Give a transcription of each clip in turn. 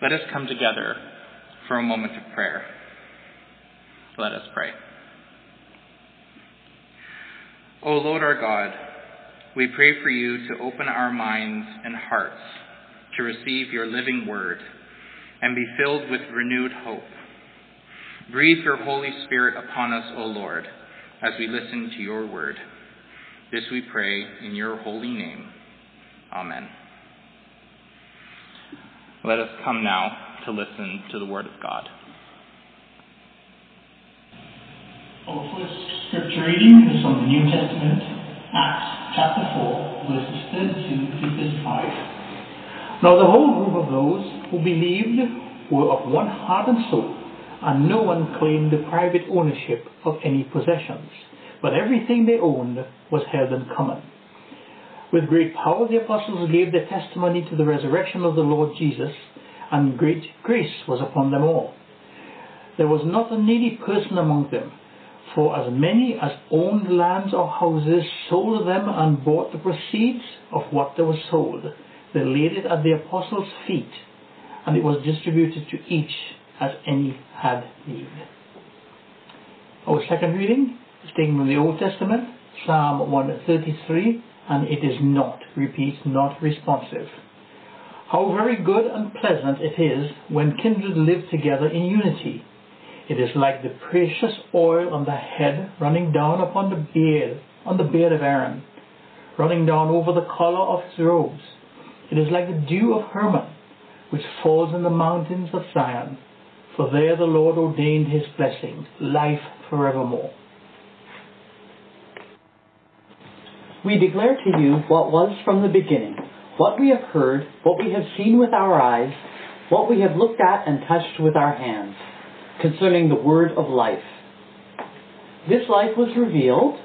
Let us come together for a moment of prayer. Let us pray. O Lord our God, we pray for you to open our minds and hearts to receive your living word and be filled with renewed hope. Breathe your Holy Spirit upon us, O Lord, as we listen to your word. This we pray in your holy name. Amen. Let us come now to listen to the word of God. Our first scripture reading is from the New Testament, Acts chapter 4, verses 32 to 35. Now the whole group of those who believed were of one heart and soul, and no one claimed the private ownership of any possessions, but everything they owned was held in common. With great power the apostles gave their testimony to the resurrection of the Lord Jesus, and great grace was upon them all. There was not a needy person among them for as many as owned lands or houses sold them and bought the proceeds of what they were sold. They laid it at the apostles' feet, and it was distributed to each as any had need. Our second reading is taken from the Old Testament, Psalm 133, and it is not, repeat, not responsive. How very good and pleasant it is when kindred live together in unity. It is like the precious oil on the head running down upon the beard, on the beard of Aaron, running down over the collar of his robes. It is like the dew of Hermon, which falls in the mountains of Zion. For there the Lord ordained his blessing, life forevermore. We declare to you what was from the beginning, what we have heard, what we have seen with our eyes, what we have looked at and touched with our hands concerning the word of life. This life was revealed,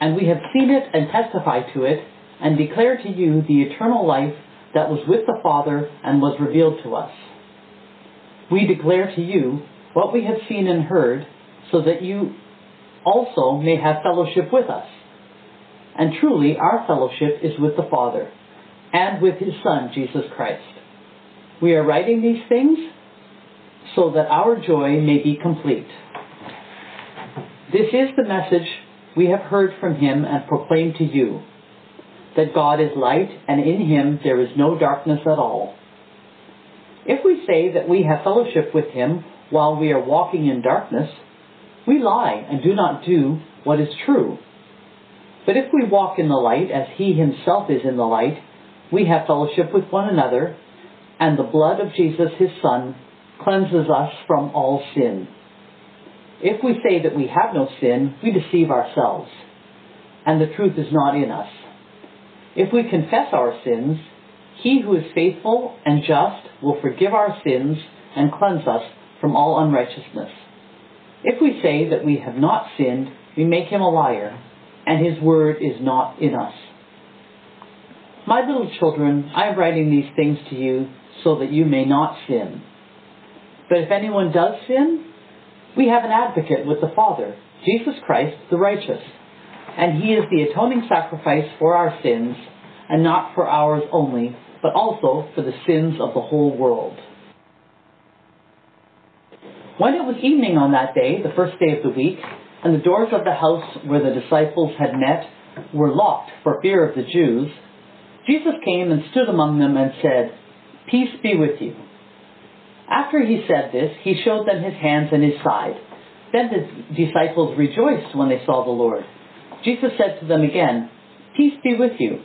and we have seen it and testified to it, and declare to you the eternal life that was with the Father and was revealed to us. We declare to you what we have seen and heard, so that you also may have fellowship with us. And truly, our fellowship is with the Father, and with His Son, Jesus Christ. We are writing these things so that our joy may be complete. This is the message we have heard from him and proclaimed to you that God is light, and in him there is no darkness at all. If we say that we have fellowship with him while we are walking in darkness, we lie and do not do what is true. But if we walk in the light as he himself is in the light, we have fellowship with one another, and the blood of Jesus his Son cleanses us from all sin. If we say that we have no sin, we deceive ourselves, and the truth is not in us. If we confess our sins, he who is faithful and just will forgive our sins and cleanse us from all unrighteousness. If we say that we have not sinned, we make him a liar, and his word is not in us. My little children, I am writing these things to you so that you may not sin. But if anyone does sin, we have an advocate with the Father, Jesus Christ the righteous. And he is the atoning sacrifice for our sins, and not for ours only, but also for the sins of the whole world. When it was evening on that day, the first day of the week, and the doors of the house where the disciples had met were locked for fear of the Jews, Jesus came and stood among them and said, Peace be with you. After he said this, he showed them his hands and his side. Then the disciples rejoiced when they saw the Lord. Jesus said to them again, Peace be with you.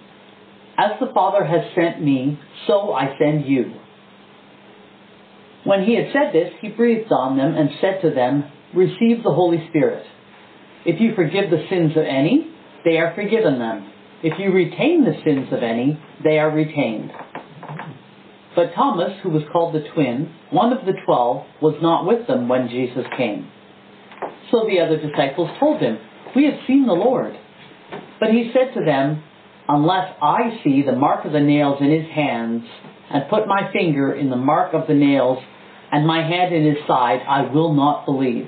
As the Father has sent me, so I send you. When he had said this, he breathed on them and said to them, Receive the Holy Spirit. If you forgive the sins of any, they are forgiven them. If you retain the sins of any, they are retained. But Thomas, who was called the twin, one of the twelve, was not with them when Jesus came. So the other disciples told him, We have seen the Lord. But he said to them, Unless I see the mark of the nails in his hands, and put my finger in the mark of the nails, and my hand in his side, I will not believe.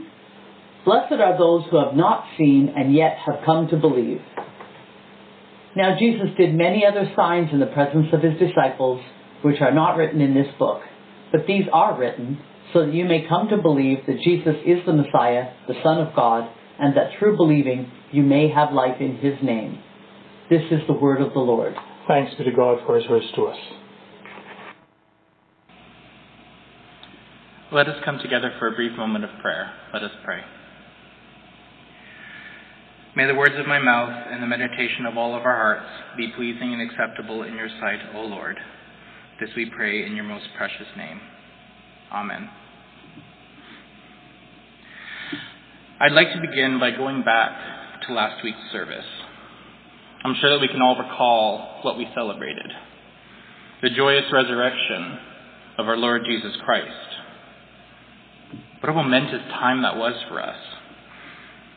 Blessed are those who have not seen and yet have come to believe. Now Jesus did many other signs in the presence of his disciples, which are not written in this book, but these are written so that you may come to believe that Jesus is the Messiah, the Son of God, and that through believing you may have life in his name. This is the word of the Lord. Thanks be to God for his words to us. Let us come together for a brief moment of prayer. Let us pray. May the words of my mouth and the meditation of all of our hearts be pleasing and acceptable in your sight, O Lord. This we pray in your most precious name. Amen. I'd like to begin by going back to last week's service. I'm sure that we can all recall what we celebrated the joyous resurrection of our Lord Jesus Christ. What a momentous time that was for us.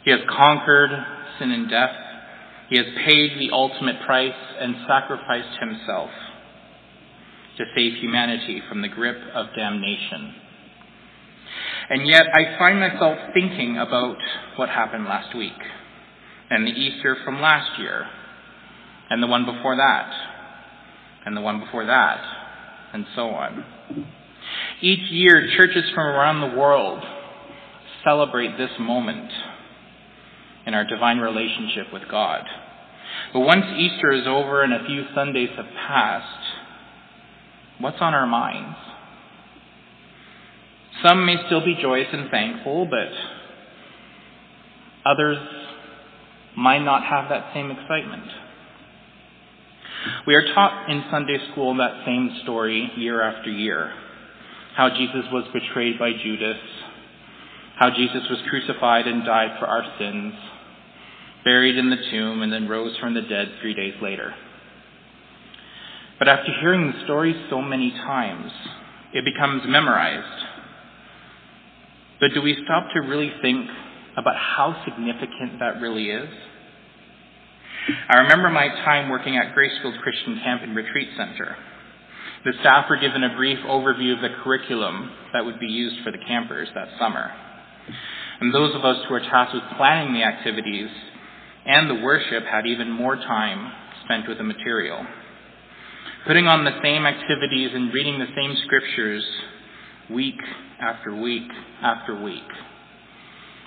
He has conquered sin and death. He has paid the ultimate price and sacrificed himself to save humanity from the grip of damnation. And yet I find myself thinking about what happened last week and the Easter from last year and the one before that and the one before that and so on. Each year, churches from around the world celebrate this moment in our divine relationship with God. But once Easter is over and a few Sundays have passed, what's on our minds? Some may still be joyous and thankful, but others might not have that same excitement. We are taught in Sunday school that same story year after year how Jesus was betrayed by Judas, how Jesus was crucified and died for our sins, buried in the tomb, and then rose from the dead three days later. But after hearing the story so many times, it becomes memorized. But do we stop to really think about how significant that really is? I remember my time working at Gracefield Christian Camp and Retreat Center. The staff were given a brief overview of the curriculum that would be used for the campers that summer. And those of us who were tasked with planning the activities and the worship had even more time spent with the material. Putting on the same activities and reading the same scriptures week after week after week.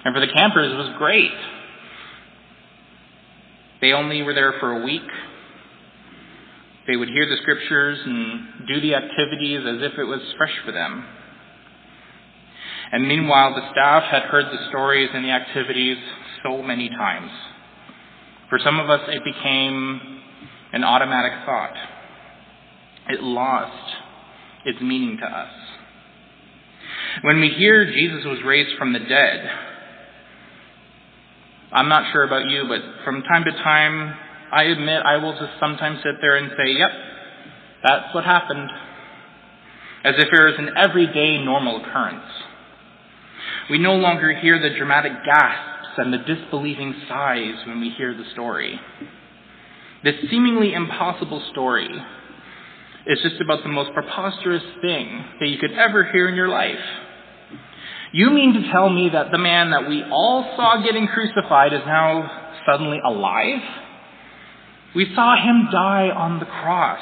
And for the campers, it was great. They only were there for a week. They would hear the scriptures and do the activities as if it was fresh for them. And meanwhile, the staff had heard the stories and the activities so many times. For some of us, it became an automatic thought. It lost its meaning to us. When we hear Jesus was raised from the dead, I'm not sure about you, but from time to time, I admit I will just sometimes sit there and say, yep, that's what happened. As if it was an everyday normal occurrence. We no longer hear the dramatic gasps and the disbelieving sighs when we hear the story. This seemingly impossible story is just about the most preposterous thing that you could ever hear in your life. You mean to tell me that the man that we all saw getting crucified is now suddenly alive? We saw him die on the cross.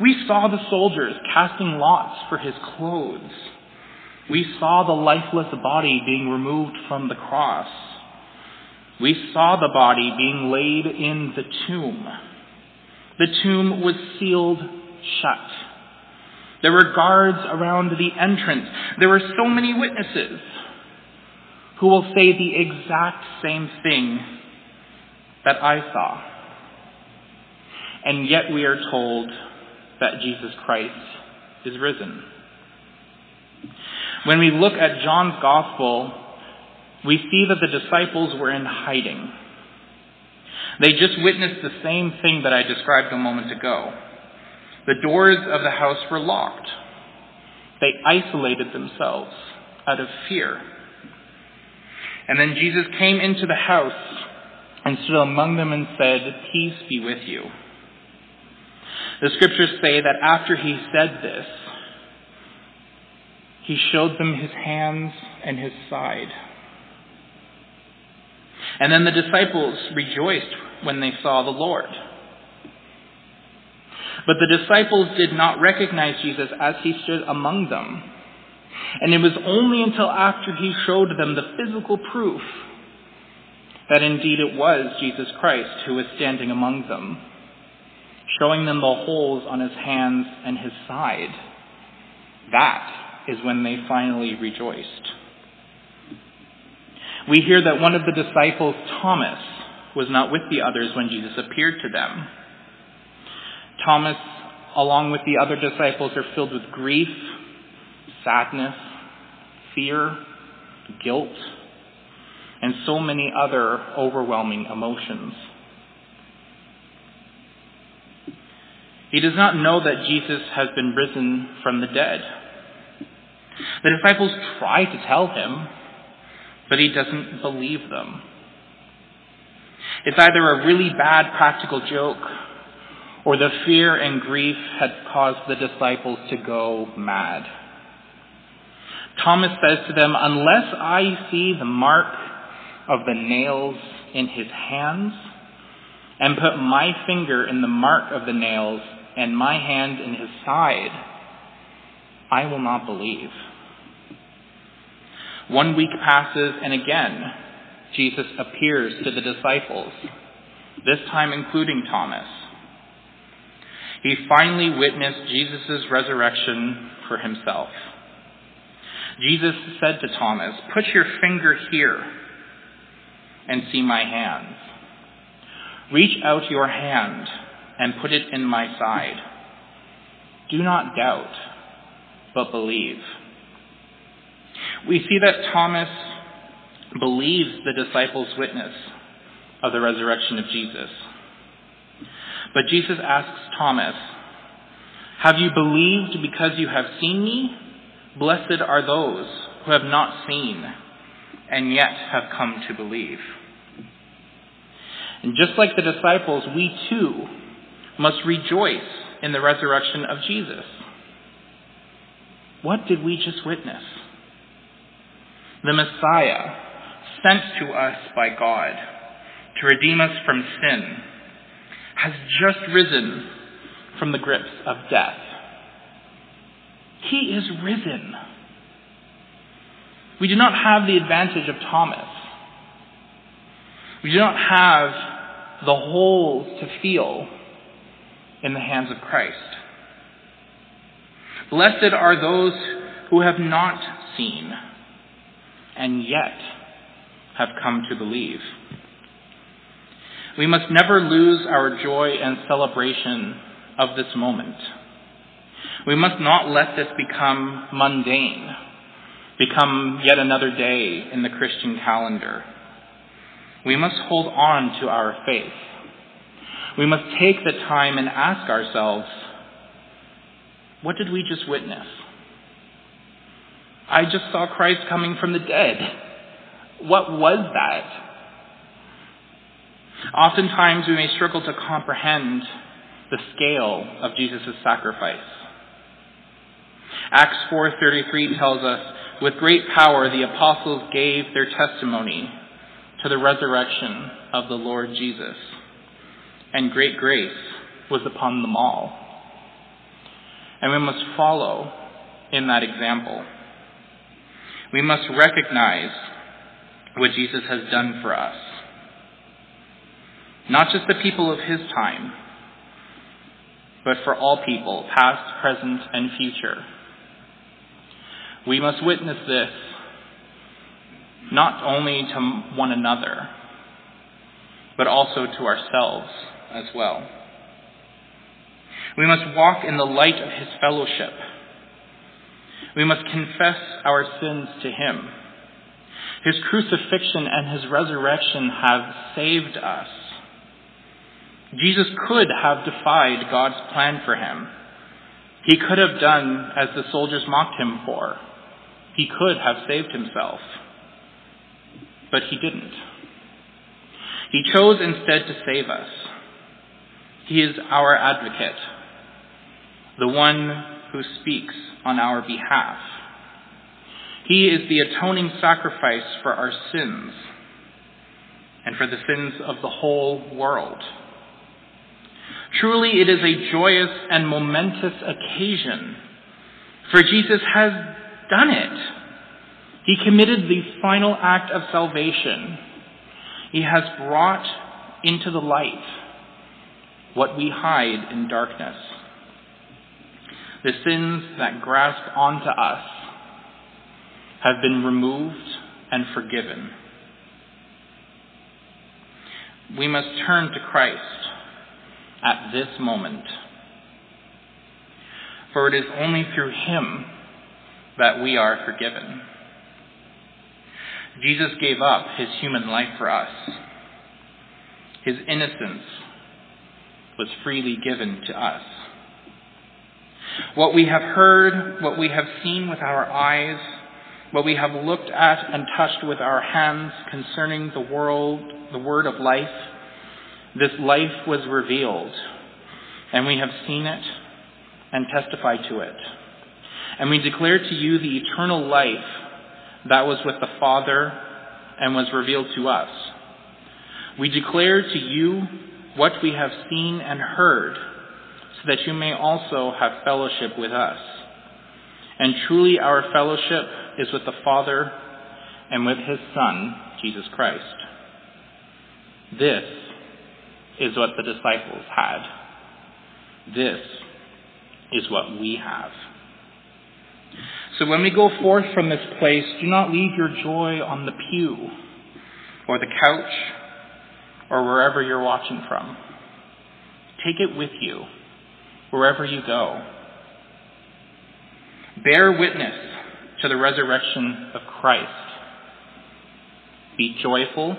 We saw the soldiers casting lots for his clothes. We saw the lifeless body being removed from the cross. We saw the body being laid in the tomb. The tomb was sealed shut. There were guards around the entrance. There were so many witnesses who will say the exact same thing that I saw. And yet we are told that Jesus Christ is risen. When we look at John's Gospel, we see that the disciples were in hiding. They just witnessed the same thing that I described a moment ago. The doors of the house were locked. They isolated themselves out of fear. And then Jesus came into the house and stood among them and said, Peace be with you. The scriptures say that after he said this, he showed them his hands and his side. And then the disciples rejoiced when they saw the Lord. But the disciples did not recognize Jesus as he stood among them. And it was only until after he showed them the physical proof that indeed it was Jesus Christ who was standing among them, showing them the holes on his hands and his side. That is when they finally rejoiced. We hear that one of the disciples, Thomas, was not with the others when Jesus appeared to them. Thomas, along with the other disciples, are filled with grief, sadness, fear, guilt, and so many other overwhelming emotions. He does not know that Jesus has been risen from the dead. The disciples try to tell him, but he doesn't believe them. It's either a really bad practical joke or the fear and grief had caused the disciples to go mad. Thomas says to them, Unless I see the mark of the nails in his hands, and put my finger in the mark of the nails, and my hand in his side, I will not believe. One week passes, and again, Jesus appears to the disciples, this time including Thomas. He finally witnessed Jesus' resurrection for himself. Jesus said to Thomas, Put your finger here and see my hands. Reach out your hand and put it in my side. Do not doubt, but believe. We see that Thomas believes the disciples' witness of the resurrection of Jesus. But Jesus asks Thomas, Have you believed because you have seen me? Blessed are those who have not seen and yet have come to believe. And just like the disciples, we too must rejoice in the resurrection of Jesus. What did we just witness? The Messiah, sent to us by God to redeem us from sin, has just risen from the grips of death. He is risen. We do not have the advantage of Thomas. We do not have the holes to feel in the hands of Christ. Blessed are those who have not seen and yet have come to believe. We must never lose our joy and celebration of this moment. We must not let this become mundane, become yet another day in the Christian calendar. We must hold on to our faith. We must take the time and ask ourselves, what did we just witness? I just saw Christ coming from the dead. What was that? Oftentimes we may struggle to comprehend the scale of Jesus' sacrifice. Acts 4:33 tells us, "With great power the apostles gave their testimony to the resurrection of the Lord Jesus, and great grace was upon them all." And we must follow in that example. We must recognize what Jesus has done for us. Not just the people of his time, but for all people, past, present, and future. We must witness this not only to one another, but also to ourselves as well. We must walk in the light of his fellowship we must confess our sins to him. His crucifixion and his resurrection have saved us. Jesus could have defied God's plan for him, He could have done as the soldiers mocked him for. He could have saved himself. But he didn't. He chose instead to save us. He is our advocate, the one who speaks on our behalf. He is the atoning sacrifice for our sins and for the sins of the whole world. Truly, it is a joyous and momentous occasion, for Jesus has done it. He committed the final act of salvation. He has brought into the light what we hide in darkness. The sins that grasp onto us have been removed and forgiven. We must turn to Christ at this moment. For it is only through Him that we are forgiven. Jesus gave up His human life for us. His innocence was freely given to us. What we have heard, what we have seen with our eyes, what we have looked at and touched with our hands concerning the world, the word of life, this life was revealed, and we have seen it and testified to it. And we declare to you the eternal life that was with the Father and was revealed to us. We declare to you what we have seen and heard, so that you may also have fellowship with us. And truly our fellowship is with the Father and with his Son, Jesus Christ. This is what the disciples had. This is what we have. So when we go forth from this place, do not leave your joy on the pew or the couch or wherever you're watching from. Take it with you wherever you go. Bear witness to the resurrection of Christ. Be joyful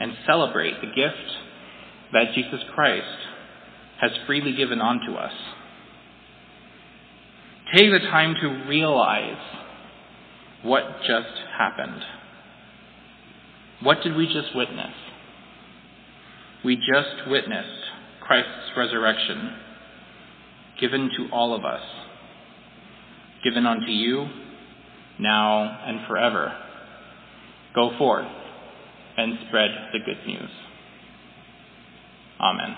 and celebrate the gift that Jesus Christ has freely given unto us. Take the time to realize what just happened. What did we just witness? We just witnessed Christ's resurrection given to all of us, given unto you now and forever. Go forth and spread the good news. Amen.